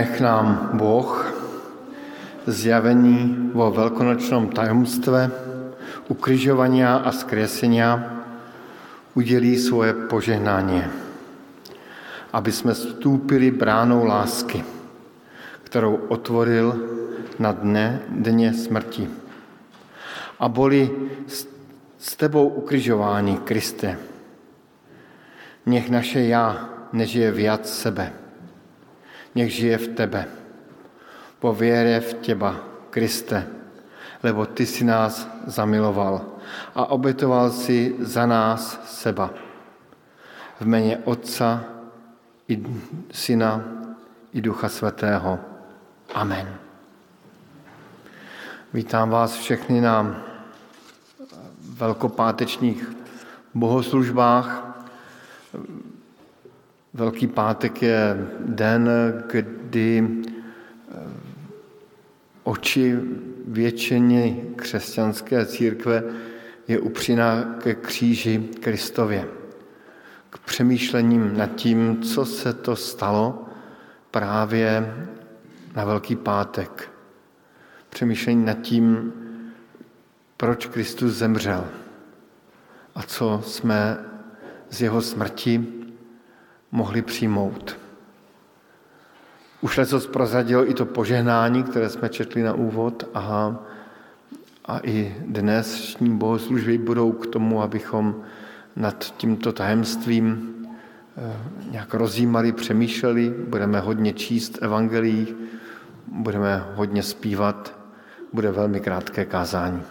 Nech nám Boh zjavení vo veľkonočnom tajomstve ukrižovania a skresenia udělí svoje požehnání, aby jsme vstúpili bránou lásky, kterou otvoril na dne, dně smrti. A boli s tebou ukrižováni, Kriste. Nech naše já nežije viac sebe, nech žije v tebe, po věře v těba, Kriste, lebo ty si nás zamiloval a obětoval si za nás seba. V jméně Otca i Syna i Ducha Svatého. Amen. Vítám vás všechny na velkopátečních bohoslužbách. Velký pátek je den, kdy eh, oči většiny křesťanské církve je upřína ke kříži Kristově. K přemýšlením nad tím, co se to stalo právě na Velký pátek. Přemýšlení nad tím, proč Kristus zemřel a co jsme z jeho smrti mohli přijmout. Už leco prozradil i to požehnání, které jsme četli na úvod a, a i dnešní bohoslužby budou k tomu, abychom nad tímto tajemstvím eh, nějak rozjímali, přemýšleli, budeme hodně číst evangelií, budeme hodně zpívat, bude velmi krátké kázání.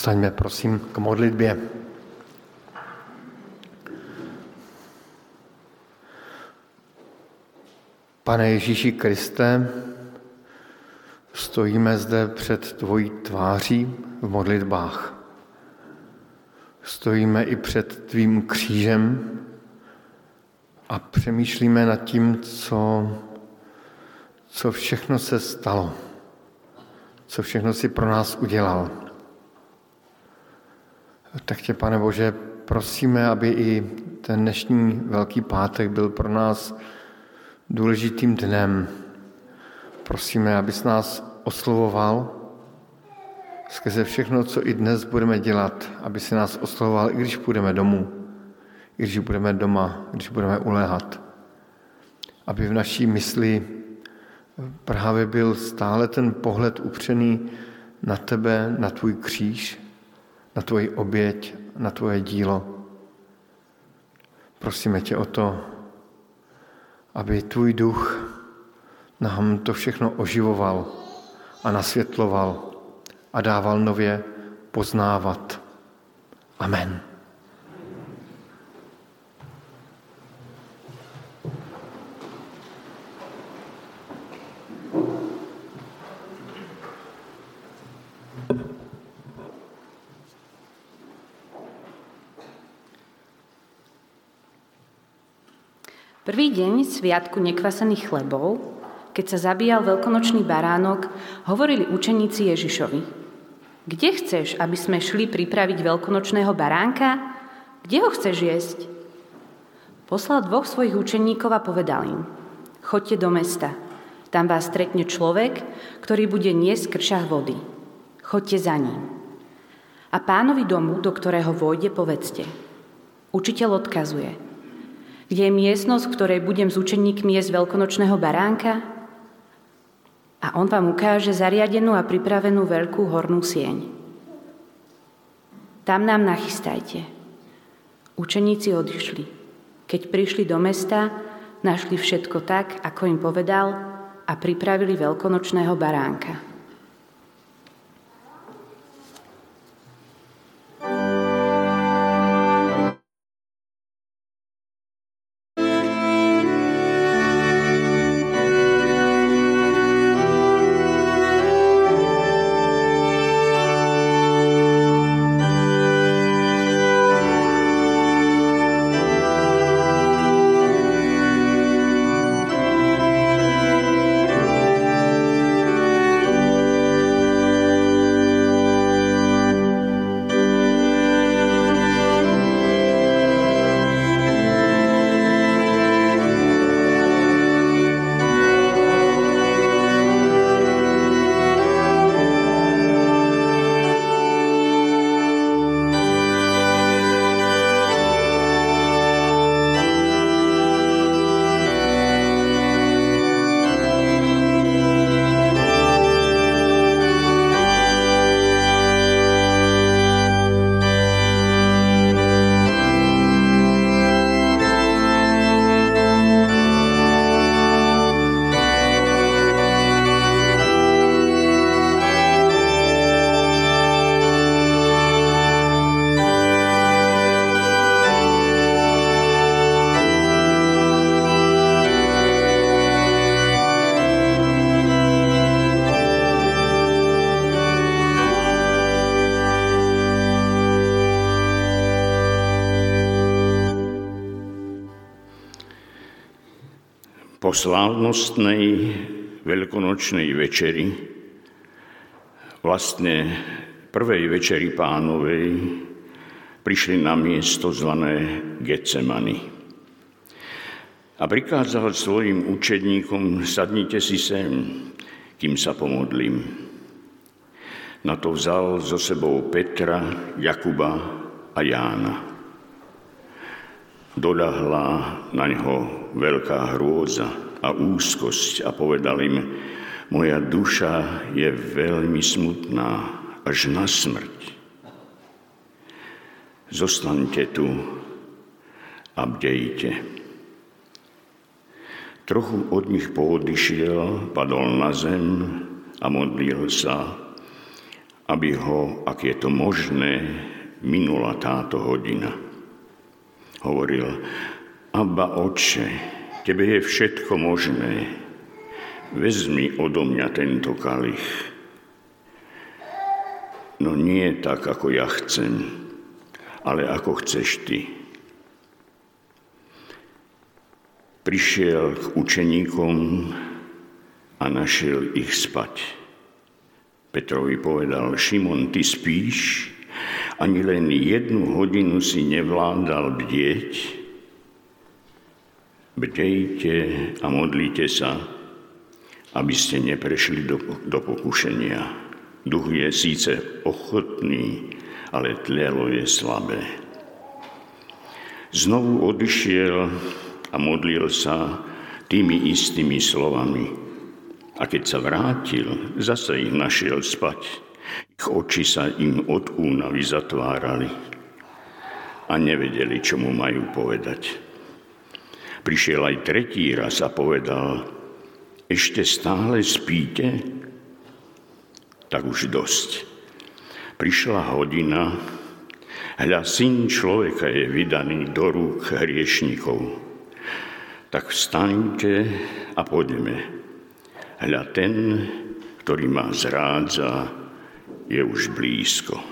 Povstaňme prosím k modlitbě. Pane Ježíši Kriste, stojíme zde před tvojí tváří v modlitbách. Stojíme i před tvým křížem a přemýšlíme nad tím, co co všechno se stalo, co všechno si pro nás udělal. Tak tě, pane Bože, prosíme, aby i ten dnešní Velký pátek byl pro nás důležitým dnem. Prosíme, abys nás oslovoval skrze všechno, co i dnes budeme dělat, aby si nás oslovoval, i když půjdeme domů, i když budeme doma, když budeme uléhat. Aby v naší mysli právě byl stále ten pohled upřený na tebe, na tvůj kříž, na tvoji oběť, na tvoje dílo. Prosíme tě o to, aby tvůj duch nám to všechno oživoval a nasvětloval a dával nově poznávat. Amen. Prvý deň sviatku nekvasených chlebov, keď sa zabíjal veľkonočný baránok, hovorili učeníci Ježišovi. Kde chceš, aby sme šli pripraviť veľkonočného baránka? Kde ho chceš jesť? Poslal dvoch svojich učeníkov a povedal im, chodte do mesta. Tam vás stretne človek, ktorý bude niesť kršach vody. Chodte za ním. A pánovi domu, do ktorého vojde, povedzte. Učiteľ odkazuje – kde je miestnosť, v ktorej budem s učeníkmi jesť veľkonočného baránka? A on vám ukáže zariadenú a pripravenú veľkú hornú sieň. Tam nám nachystajte. Učeníci odišli. Keď prišli do mesta, našli všetko tak, ako im povedal a pripravili veľkonočného baránka. Po slávnostnej veľkonočnej večeri, vlastne prvej večeri pánovej, prišli na miesto zvané Getsemani. A prikázal svojim učedníkom, sadnite si sem, kým sa pomodlím. Na to vzal so sebou Petra, Jakuba a Jána doľahla na neho veľká hrôza a úzkosť a povedal im, moja duša je veľmi smutná až na smrť. Zostaňte tu a bdejte. Trochu od nich poodišiel, padol na zem a modlil sa, aby ho, ak je to možné, minula táto hodina hovoril, Abba Oče, Tebe je všetko možné, vezmi odo mňa tento kalich. No nie tak, ako ja chcem, ale ako chceš Ty. Prišiel k učeníkom a našiel ich spať. Petrovi povedal, Šimon, ty spíš? Ani len jednu hodinu si nevládal bdieť? Bdejte a modlite sa, aby ste neprešli do, do pokušenia. Duch je síce ochotný, ale tlelo je slabé. Znovu odišiel a modlil sa tými istými slovami. A keď sa vrátil, zase ich našiel spať. Ich oči sa im od únavy zatvárali a nevedeli, čo mu majú povedať. Prišiel aj tretí raz a povedal, ešte stále spíte? Tak už dosť. Prišla hodina, hľa syn človeka je vydaný do rúk hriešnikov. Tak vstaňte a poďme. Hľa ten, ktorý ma zrádza, je už blízko.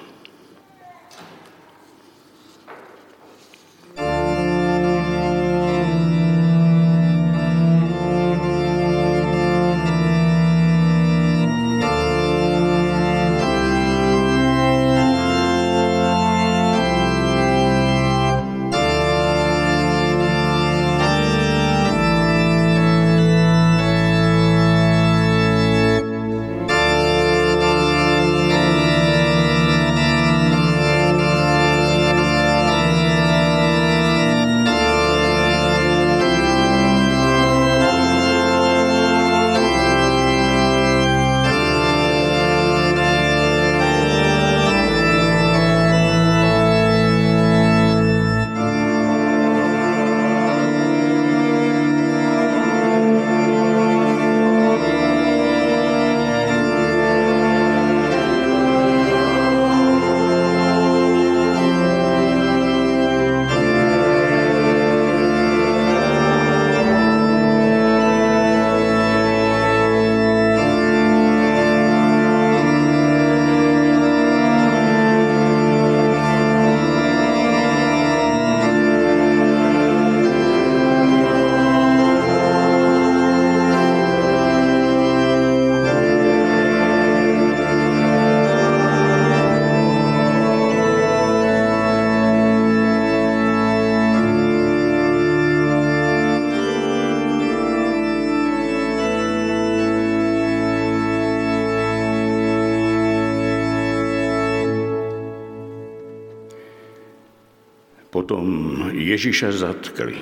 Ježiša zatkli.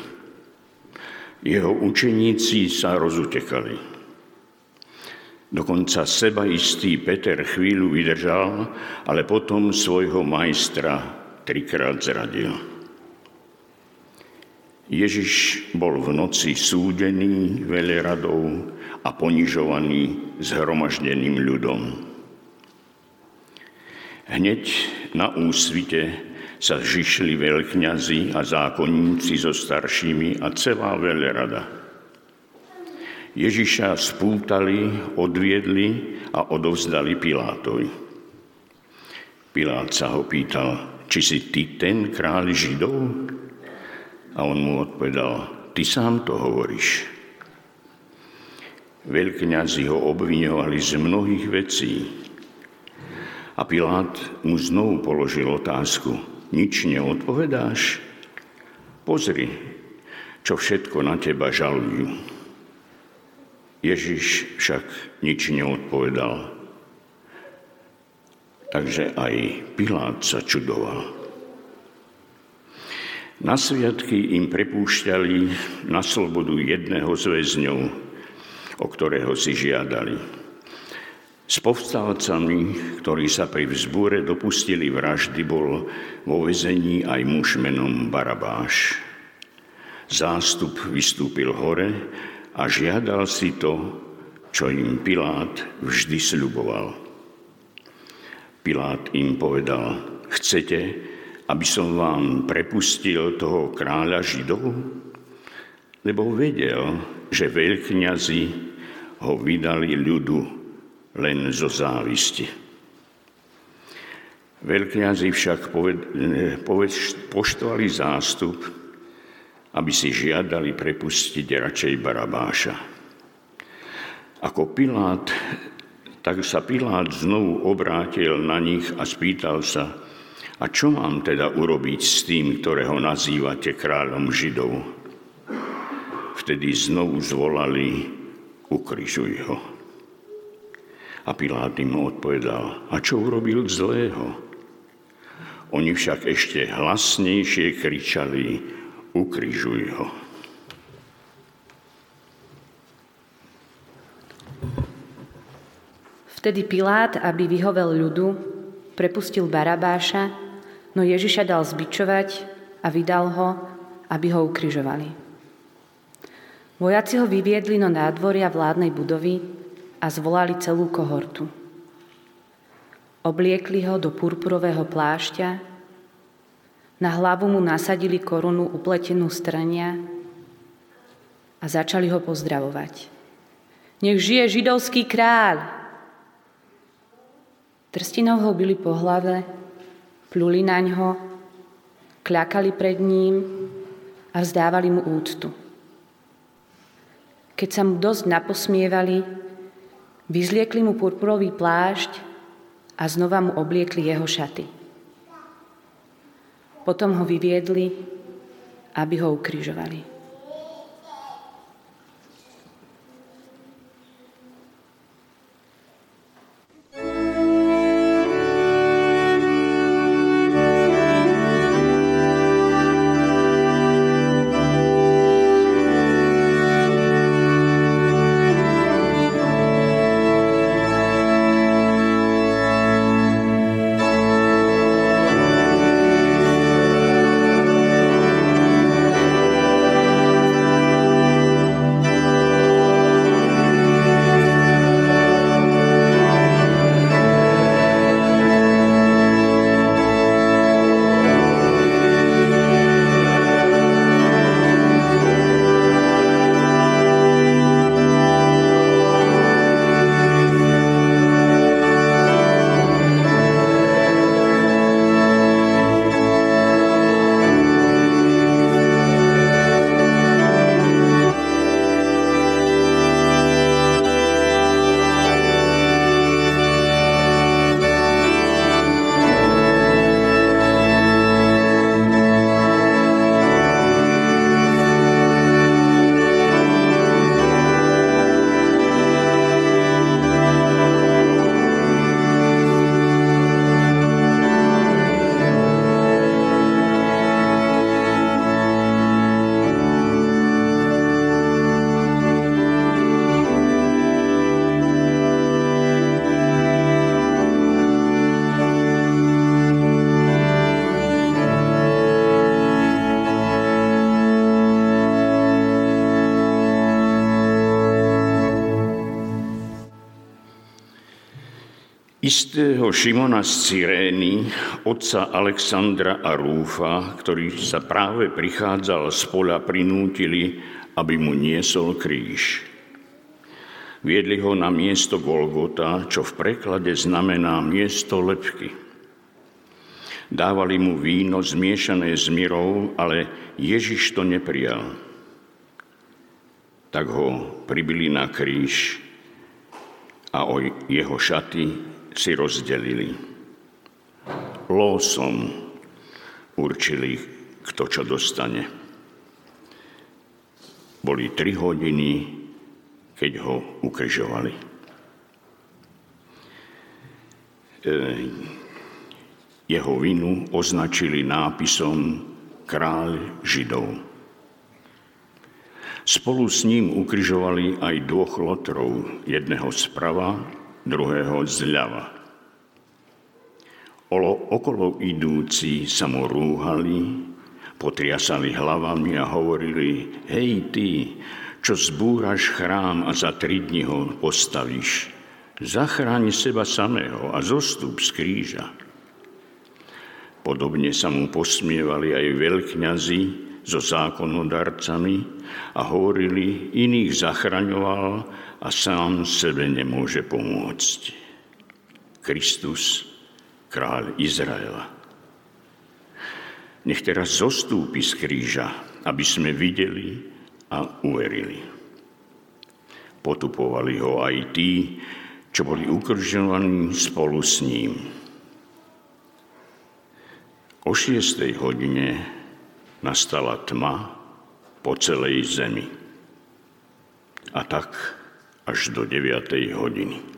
Jeho učeníci sa rozutekali. Dokonca seba istý Peter chvíľu vydržal, ale potom svojho majstra trikrát zradil. Ježiš bol v noci súdený veleradou a ponižovaný zhromaždeným ľudom. Hneď na úsvite sa žišli veľkňazi a zákonníci so staršími a celá veľrada. Ježiša spútali, odviedli a odovzdali Pilátovi. Pilát sa ho pýtal, či si ty ten kráľ Židov? A on mu odpovedal, ty sám to hovoríš. Veľkňazi ho obviňovali z mnohých vecí. A Pilát mu znovu položil otázku, nič neodpovedáš? Pozri, čo všetko na teba žalujú. Ježiš však nič neodpovedal. Takže aj Pilát sa čudoval. Na sviatky im prepúšťali na slobodu jedného z väzňov, o ktorého si žiadali. S povstalcami, ktorí sa pri vzbúre dopustili vraždy, bol vo vezení aj muž menom Barabáš. Zástup vystúpil hore a žiadal si to, čo im Pilát vždy sľuboval. Pilát im povedal, chcete, aby som vám prepustil toho kráľa Židov? Lebo vedel, že veľkňazi ho vydali ľudu len zo závisti. Veľkňazi však poved, poved, poštovali zástup, aby si žiadali prepustiť radšej Barabáša. Ako Pilát, tak sa Pilát znovu obrátil na nich a spýtal sa, a čo mám teda urobiť s tým, ktorého nazývate kráľom Židov? Vtedy znovu zvolali, ukrižuj ho. A Pilát im odpovedal, a čo urobil zlého? Oni však ešte hlasnejšie kričali, ukrižuj ho. Vtedy Pilát, aby vyhovel ľudu, prepustil Barabáša, no Ježiša dal zbičovať a vydal ho, aby ho ukrižovali. Vojaci ho vyviedli no nádvoria vládnej budovy a zvolali celú kohortu. Obliekli ho do purpurového plášťa, na hlavu mu nasadili korunu upletenú strania a začali ho pozdravovať. Nech žije židovský kráľ! Trstinou ho byli po hlave, pluli na ňo, kľakali pred ním a vzdávali mu úctu. Keď sa mu dosť naposmievali, vyzliekli mu purpurový plášť a znova mu obliekli jeho šaty. Potom ho vyviedli, aby ho ukrižovali. Istého Šimona z Cyrény, otca Alexandra a Rúfa, ktorý sa práve prichádzal z pola, prinútili, aby mu niesol kríž. Viedli ho na miesto Golgota, čo v preklade znamená miesto lepky. Dávali mu víno zmiešané s mirou, ale Ježiš to neprijal. Tak ho pribili na kríž a o jeho šaty si rozdelili. Lósom určili, kto čo dostane. Boli tri hodiny, keď ho ukrižovali. E, jeho vinu označili nápisom Kráľ Židov. Spolu s ním ukrižovali aj dvoch lotrov, jedného zprava druhého zľava. Olo, okolo idúci sa mu rúhali, potriasali hlavami a hovorili, hej ty, čo zbúraš chrám a za tri dni ho postavíš, zachráň seba samého a zostup z kríža. Podobne sa mu posmievali aj veľkňazi so zákonodarcami a hovorili, iných zachraňoval a sám sebe nemôže pomôcť. Kristus, kráľ Izraela. Nech teraz zostúpi z kríža, aby sme videli a uverili. potupovali ho aj tí, čo boli ukržovaní spolu s ním. O šiestej hodine nastala tma po celej zemi. A tak až do deviatej hodiny.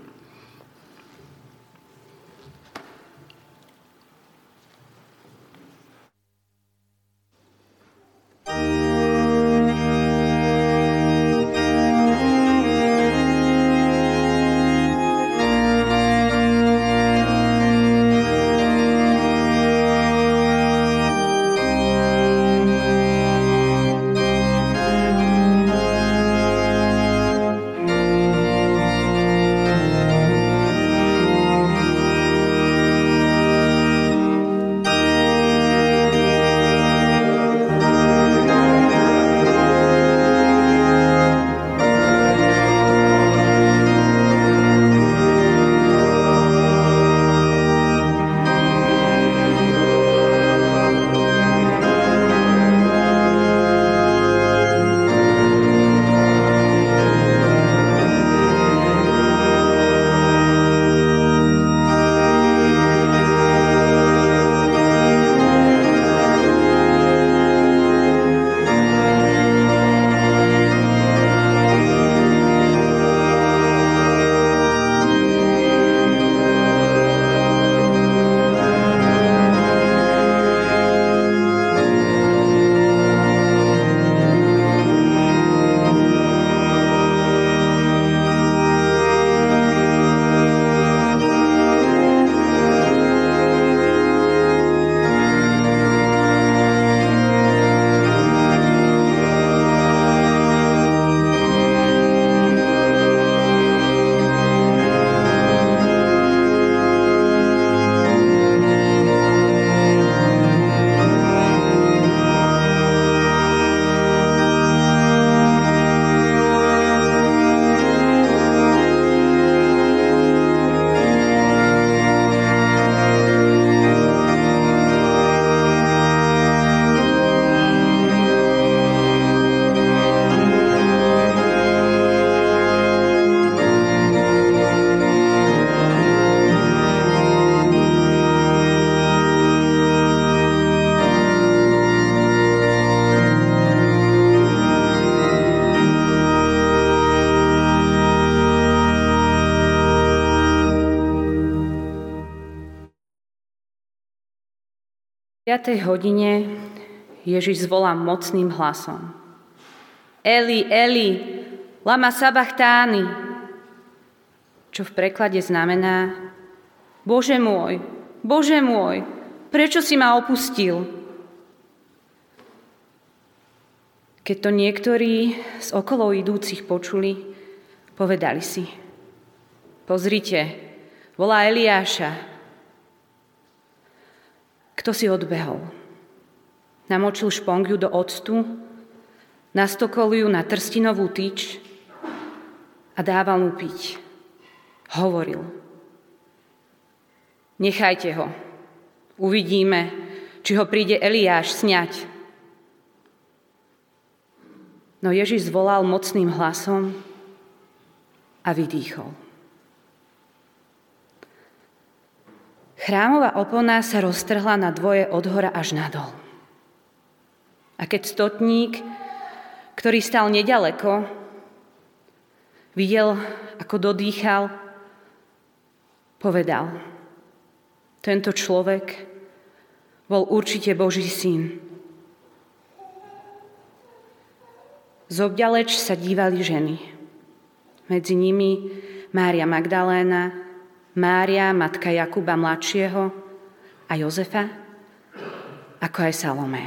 5. hodine Ježiš zvolá mocným hlasom. Eli, Eli, lama sabachtány, čo v preklade znamená Bože môj, Bože môj, prečo si ma opustil? Keď to niektorí z okolo idúcich počuli, povedali si, pozrite, volá Eliáša, kto si odbehol? Namočil špongiu do octu, nastokol ju na trstinovú tyč a dával mu piť. Hovoril. Nechajte ho. Uvidíme, či ho príde Eliáš sňať. No Ježiš zvolal mocným hlasom a vydýchol. Chrámová opona sa roztrhla na dvoje od hora až nadol. A keď stotník, ktorý stal nedaleko, videl, ako dodýchal, povedal, tento človek bol určite Boží syn. Zobďaleč sa dívali ženy. Medzi nimi Mária Magdaléna, Mária, matka Jakuba mladšieho a Jozefa, ako aj Salomé.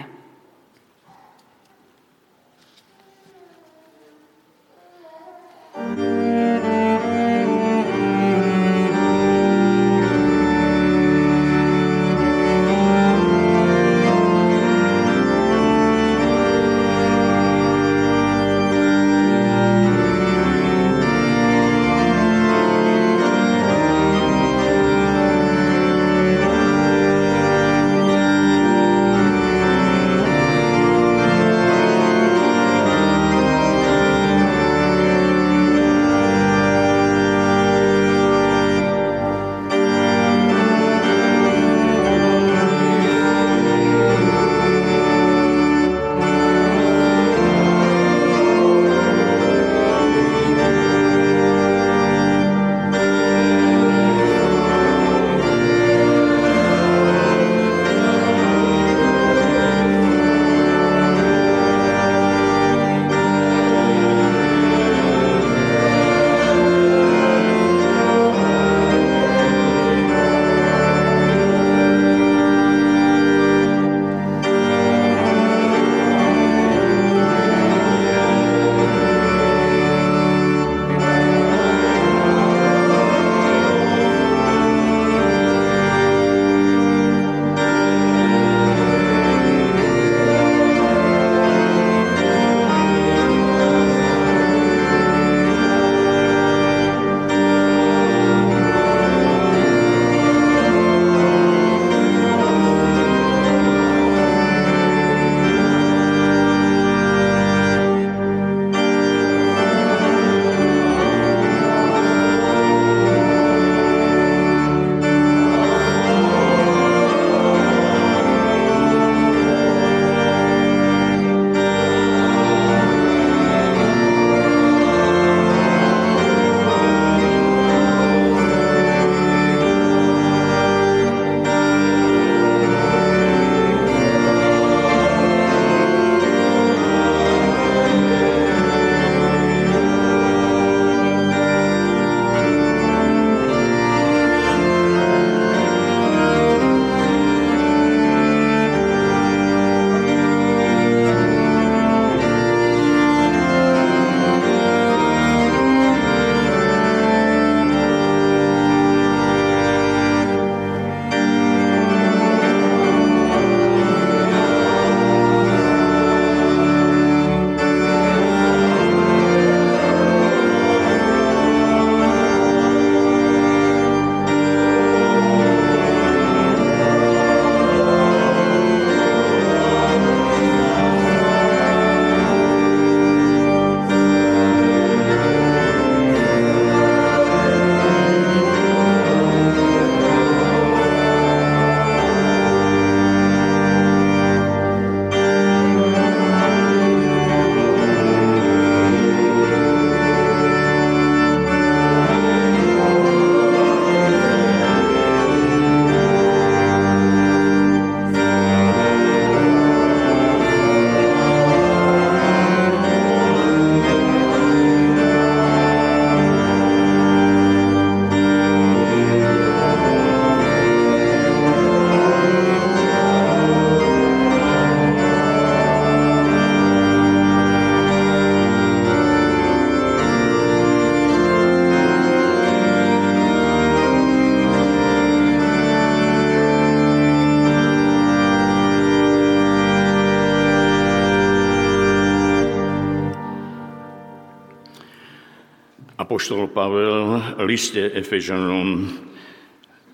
Apoštol Pavel v liste Efežanom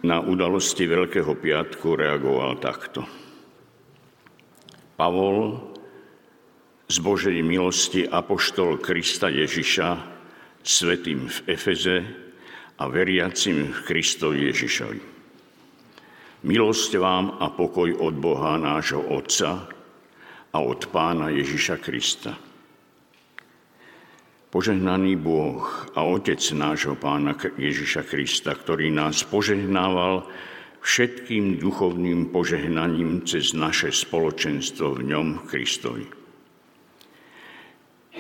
na udalosti Veľkého piatku reagoval takto. Pavol z Božej milosti apoštol Krista Ježiša, svetým v Efeze a veriacim v Kristovi Ježišovi. Milosť vám a pokoj od Boha nášho Otca a od Pána Ježiša Krista. Požehnaný Boh a Otec nášho Pána Ježiša Krista, ktorý nás požehnával všetkým duchovným požehnaním cez naše spoločenstvo v ňom Kristovi.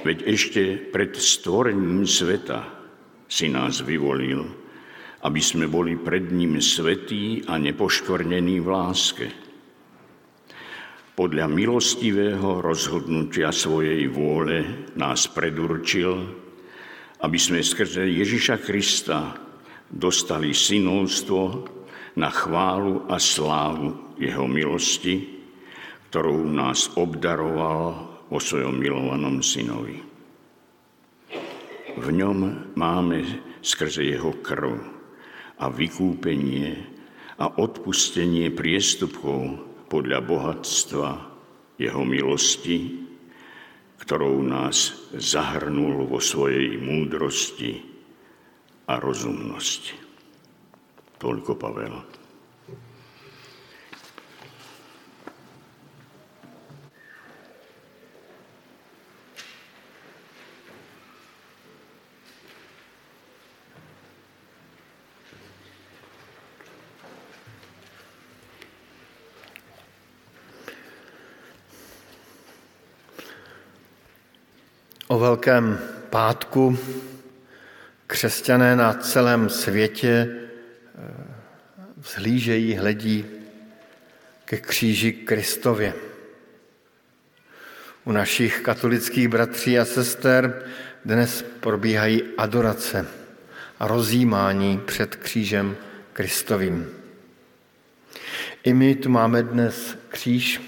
Veď ešte pred stvorením sveta si nás vyvolil, aby sme boli pred ním svetí a nepoškvrnení v láske – podľa milostivého rozhodnutia svojej vôle nás predurčil, aby sme skrze Ježiša Krista dostali synovstvo na chválu a slávu Jeho milosti, ktorou nás obdaroval vo svojom milovanom synovi. V ňom máme skrze Jeho krv a vykúpenie a odpustenie priestupkov podľa bohatstva jeho milosti, ktorou nás zahrnul vo svojej múdrosti a rozumnosti. Toľko Pavel. O Velkém pátku křesťané na celém světě eh, vzhlížejí, hledí ke kříži Kristově. U našich katolických bratří a sester dnes probíhají adorace a rozjímání před křížem Kristovým. I my tu máme dnes kříž,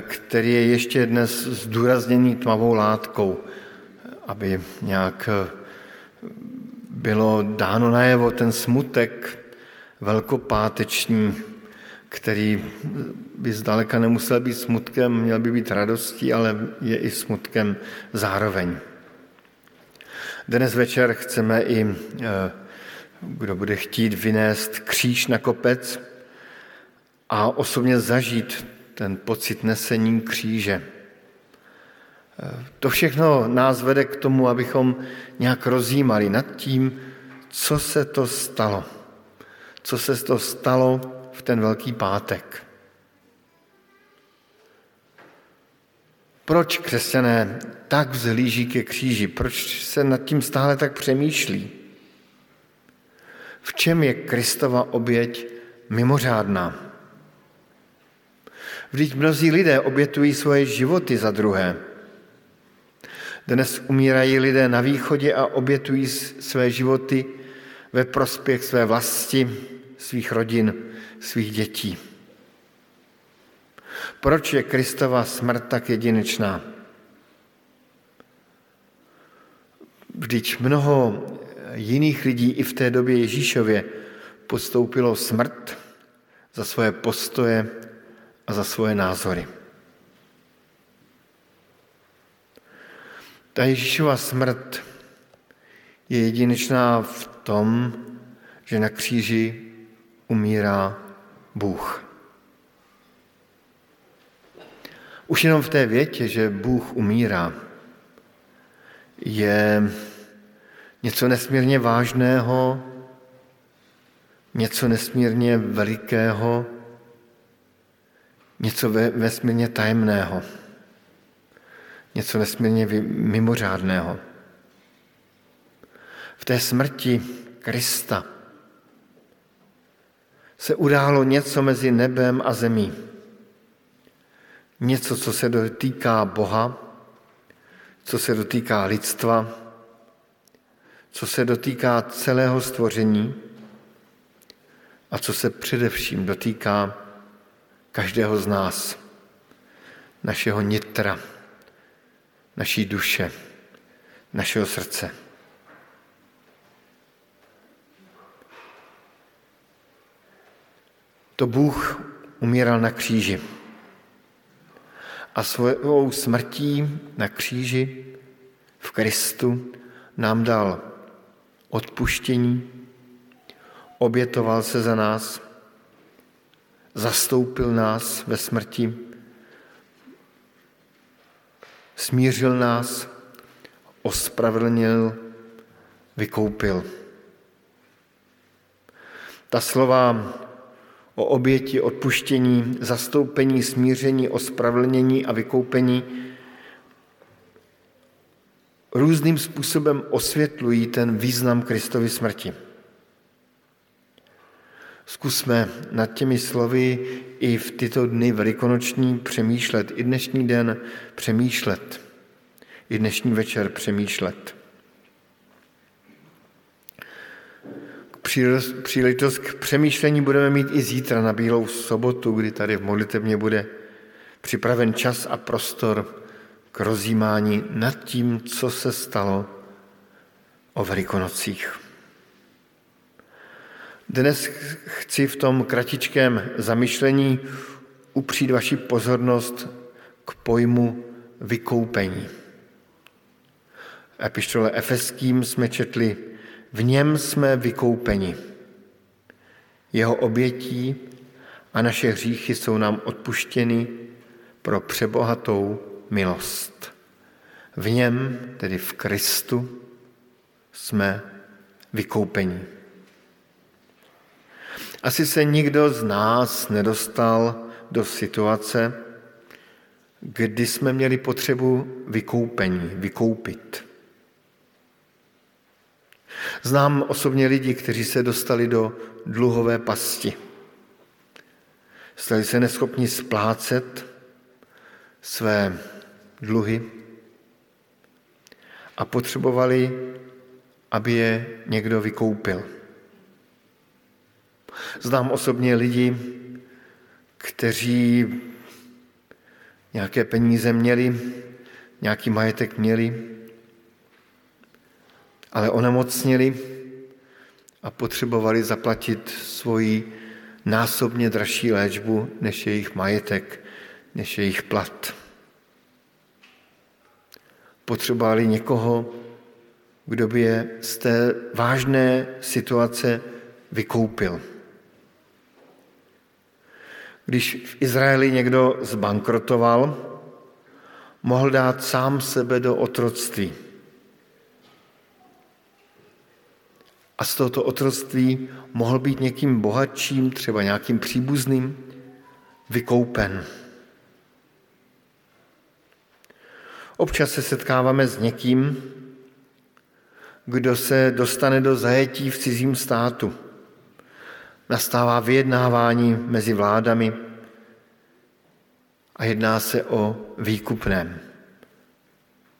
který je ještě dnes zdůrazněný tmavou látkou, aby nějak eh, bylo dáno najevo ten smutek velkopáteční, který by zdaleka nemusel být smutkem, měl by být radostí, ale je i smutkem zároveň. Dnes večer chceme i, eh, kdo bude chtít, vynést kříž na kopec a osobně zažít ten pocit nesení kříže. To všechno nás vede k tomu, abychom nějak rozjímali nad tím, co se to stalo. Co se to stalo v ten velký pátek. Proč křesťané tak vzhlíží ke kříži? Proč se nad tím stále tak přemýšlí? V čem je Kristova oběť mimořádná? Vždyť mnozí lidé obětují svoje životy za druhé. Dnes umírají lidé na východě a obětují své životy ve prospěch své vlasti, svých rodin, svých dětí. Proč je Kristova smrt tak jedinečná? Vždyť mnoho jiných lidí i v té době Ježíšově podstoupilo smrt za svoje postoje, a za svoje názory. Ta Ježíšova smrt je jedinečná v tom, že na kříži umírá Bůh. Už jenom v té větě, že Bůh umírá, je něco nesmírně vážného, něco nesmírně velikého, něco vesmírně tajemného, něco nesmírně mimořádného. V té smrti Krista se událo něco mezi nebem a zemí. Něco, co se dotýká Boha, co se dotýká lidstva, co se dotýká celého stvoření a co se především dotýká každého z nás, našeho nitra, naší duše, našeho srdce. To Bůh umíral na kříži a svou smrtí na kříži v Kristu nám dal odpuštění, obětoval se za nás zastoupil nás ve smrti, smířil nás, ospravedlnil, vykoupil. Ta slova o oběti, odpuštění, zastoupení, smíření, ospravedlnění a vykoupení různým způsobem osvětlují ten význam Kristovy smrti. Zkusme nad těmi slovy i v tyto dny velikonoční přemýšlet, i dnešní den přemýšlet, i dnešní večer přemýšlet. Příležitost k přemýšlení budeme mít i zítra na Bílou sobotu, kdy tady v modlitevně bude připraven čas a prostor k rozjímání nad tím, co se stalo o Velikonocích. Dnes chci v tom kratičkém zamyšlení upřít vaši pozornost k pojmu vykoupení. Epištole Efeským jsme četli, v něm jsme vykoupeni. Jeho obětí a naše hříchy jsou nám odpuštěny pro přebohatou milost. V něm, tedy v Kristu, jsme vykoupeni. Asi se nikdo z nás nedostal do situace, kdy jsme měli potřebu vykoupení, vykoupit. Znám osobně lidi, kteří se dostali do dluhové pasti. Stali se neschopni splácet své dluhy a potřebovali, aby je někdo vykoupil. Znám osobně lidi, kteří nějaké peníze měli, nějaký majetek měli, ale onemocnili a potřebovali zaplatit svoji násobně dražší léčbu než jejich majetek, než jejich plat. Potřebovali někoho, kdo by je z té vážné situace vykoupil. Když v Izraeli někdo zbankrotoval, mohl dát sám sebe do otroctví. A z tohoto otroctví mohl být někým bohatším, třeba nějakým příbuzným, vykoupen. Občas se setkáváme s někým, kdo se dostane do zajetí v cizím státu. Nastává vyjednávání mezi vládami a jedná se o výkupném.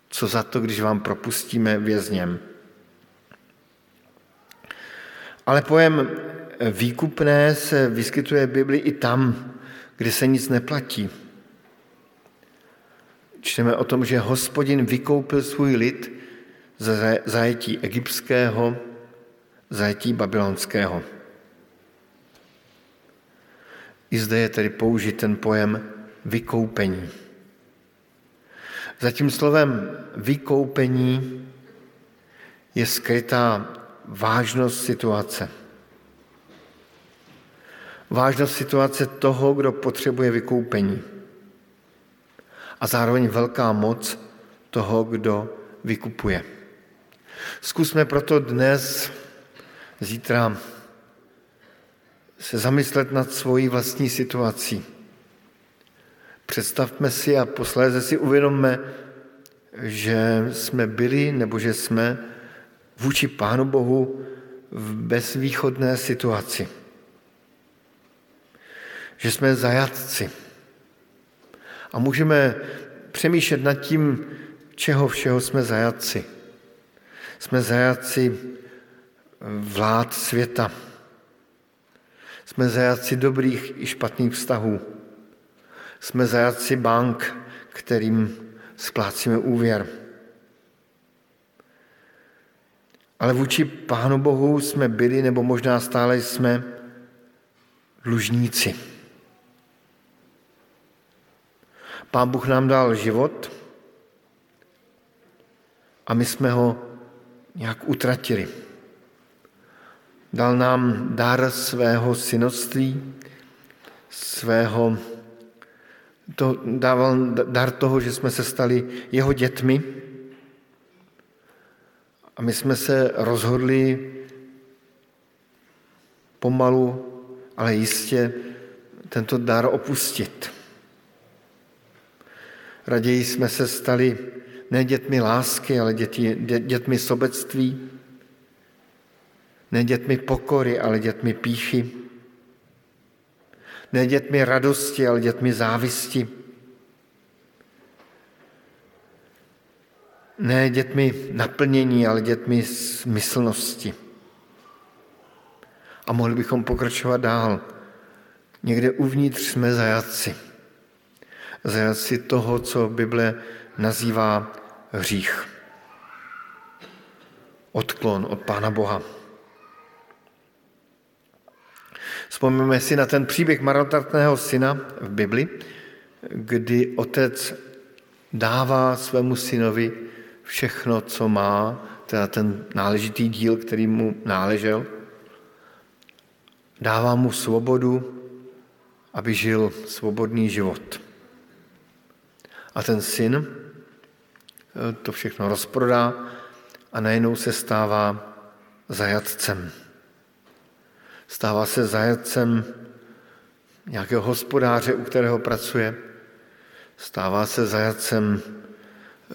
Co za to, když vám propustíme vězněm? Ale pojem výkupné se vyskytuje v Bibli i tam, kde se nic neplatí. Čteme o tom, že hospodin vykoupil svůj lid ze zajetí egyptského, zajetí babylonského. I zde je tedy použit ten pojem vykoupení. Za tím slovem vykoupení je skrytá vážnost situace. Vážnost situace toho, kdo potřebuje vykoupení. A zároveň velká moc toho, kdo vykupuje. Zkusme proto dnes, zítra se zamyslet nad svojí vlastní situací. Představme si a posléze si uvědomme, že jsme byli nebo že jsme vůči Pánu Bohu v bezvýchodné situaci. Že jsme zajatci. A můžeme přemýšlet nad tím, čeho všeho jsme zajatci. Jsme zajatci vlád světa. Jsme zajatci dobrých i špatných vztahů. Jsme zajatci bank, kterým splácíme úvěr. Ale vůči Pánu Bohu jsme byli, nebo možná stále jsme, dlužníci. Pán Bůh nám dal život a my jsme ho nějak utratili. Dal nám dar svého synoství, svého, to, dával dar toho, že jsme se stali jeho dětmi a my jsme se rozhodli pomalu, ale jistě tento dar opustit. Raději jsme se stali ne dětmi lásky, ale dětmi sobectví, ne dětmi pokory, ale dětmi píchy, ne dětmi radosti, ale dětmi závisti, ne dětmi naplnění, ale dětmi smyslnosti. A mohli bychom pokračovat dál. Někde uvnitř jsme zajatci. Zajatci toho, co Bible nazývá hřích. Odklon od Pána Boha. Vzpomeneme si na ten příběh marnotratného syna v Bibli, kdy otec dává svému synovi všechno, co má, teda ten náležitý díl, který mu náležel, dává mu svobodu, aby žil svobodný život. A ten syn eh, to všechno rozprodá a najednou se stává zajatcem. Stává se zajatcem nějakého hospodáře, u kterého pracuje. Stává se zajatcem eh,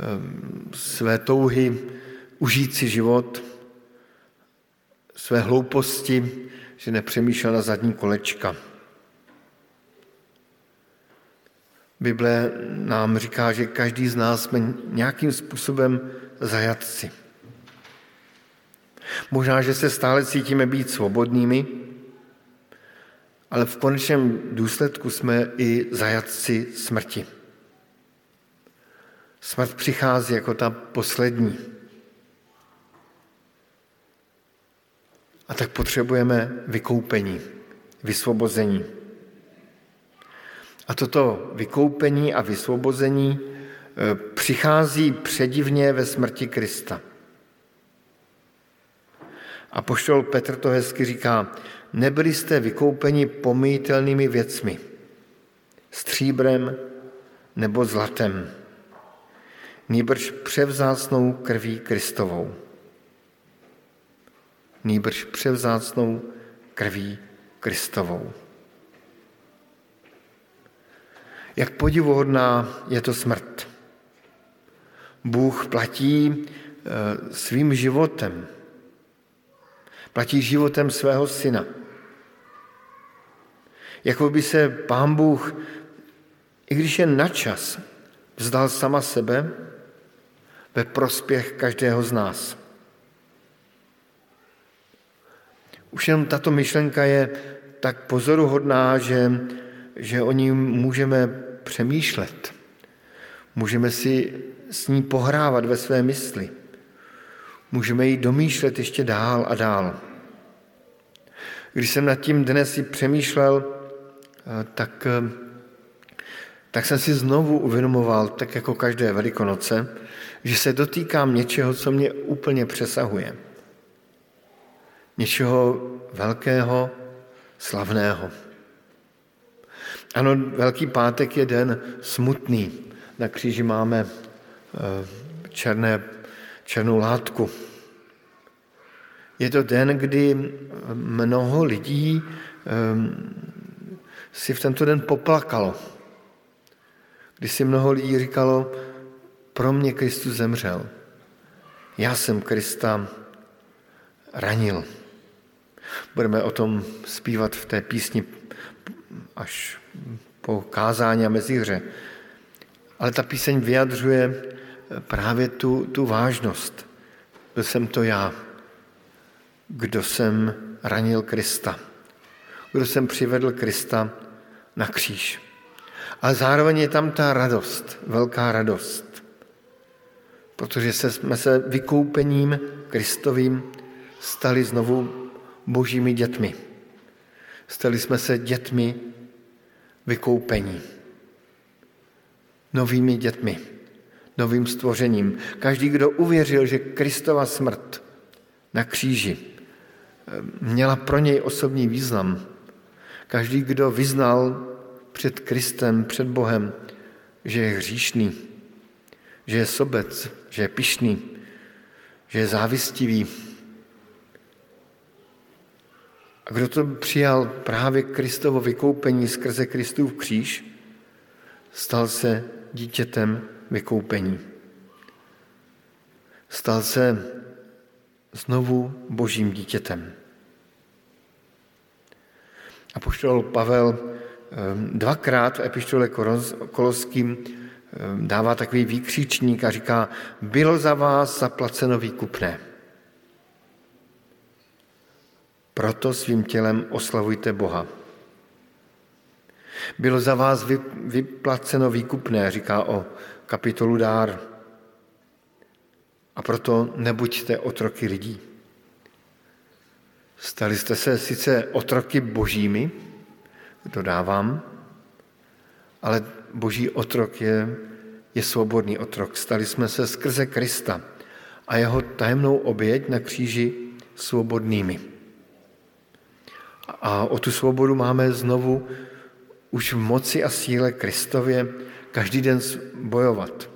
své touhy užít si život, své hlouposti, že nepřemýšlel na zadní kolečka. Bible nám říká, že každý z nás jsme nějakým způsobem zajatci. Možná, že se stále cítíme být svobodnými, ale v konečném důsledku jsme i zajatci smrti. Smrt přichází jako ta poslední. A tak potřebujeme vykoupení, vysvobození. A toto vykoupení a vysvobození e, přichází předivně ve smrti Krista. A poštol Petr to hezky říká, nebyli jste vykoupeni pomítelnými věcmi, stříbrem nebo zlatem, nýbrž převzácnou krví Kristovou nýbrž převzácnou krví Kristovou. Jak podivuhodná je to smrt. Bůh platí eh, svým životem. Platí životem svého syna. Jako by se pán Bůh, i když je na čas, vzdal sama sebe ve prospěch každého z nás. Už jenom tato myšlenka je tak pozoruhodná, že, že o ní můžeme přemýšlet. Můžeme si s ní pohrávat ve své mysli. Můžeme ji domýšlet ještě dál a dál. Když jsem nad tím dnes si přemýšlel, tak, eh, tak jsem si znovu uvědomoval, tak jako každé velikonoce, že se dotýkám něčeho, co mě úplně přesahuje něčeho velkého, slavného. Ano, Velký pátek je den smutný. Na kříži máme eh, černé, černou látku. Je to den, kdy mnoho lidí eh, si v tento den poplakalo. Kdy si mnoho lidí říkalo, pro mě Kristus zemřel. Já jsem Krista ranil. Budeme o tom zpívat v té písni až po kázání a mezihře. Ale ta píseň vyjadřuje právě tu, tu vážnost. Byl jsem to já, kdo jsem ranil Krista, kdo jsem přivedl Krista na kříž. Ale zároveň je tam ta radost, velká radost, protože se, jsme se vykoupením Kristovým stali znovu božími dětmi. Stali jsme se dětmi vykoupení. Novými dětmi, novým stvořením. Každý, kdo uvěřil, že Kristova smrt na kříži eh, měla pro něj osobní význam, každý, kdo vyznal před Kristem, před Bohem, že je hříšný, že je sobec, že je pišný, že je závistivý. A kdo to přijal právě Kristovo vykoupení skrze Kristův kříž, stal se dítětem vykoupení. Stal se znovu božím dítětem. A poštol Pavel ehm, dvakrát v epištole Koloským ehm, dává takový výkřičník a říká, bylo za vás zaplaceno výkupné. Proto svým tělem oslavujte Boha. Bylo za vás vyplaceno výkupné, říká o kapitolu dár. A proto nebuďte otroky lidí. Stali jste se sice otroky božími, dodávám, ale boží otrok je, je svobodný otrok. Stali jsme se skrze Krista a jeho tajemnou oběť na kříži svobodnými. A o tu svobodu máme znovu už v moci a síle Kristově každý den bojovat,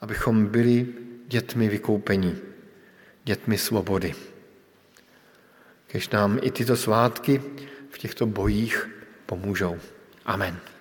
abychom byli dětmi vykoupení, dětmi svobody. Kež nám i tyto svátky v těchto bojích pomůžou. Amen.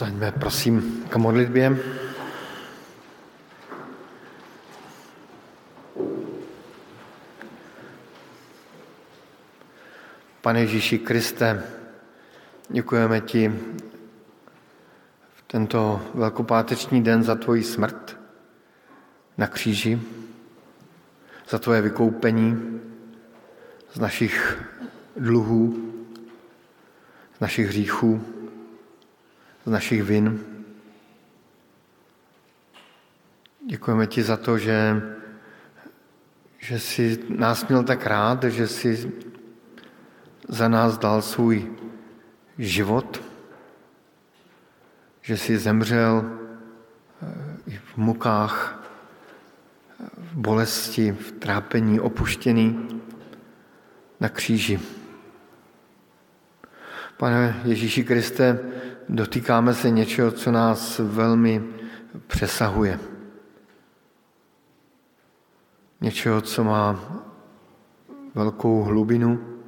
Povstaňme, prosím, k modlitbě. Pane Ježíši Kriste, děkujeme ti v tento velkopáteční den za tvoji smrt na kříži, za tvoje vykoupení z našich dluhů, z našich hříchů, z našich vin. Děkujeme ti za to, že, že jsi nás měl tak rád, že jsi za nás dal svůj život, že jsi zemřel eh, i v mukách, v bolesti, v trápení, opuštěný na kříži. Pane Ježíši Kriste, dotýkáme se něčeho, co nás velmi přesahuje. Něčeho, co má velkou hlubinu,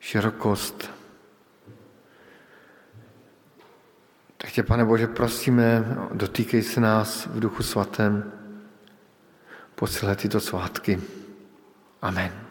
širokost. Tak tě, pane Bože, prosíme, dotýkej se nás v duchu svatém po celé tyto svátky. Amen.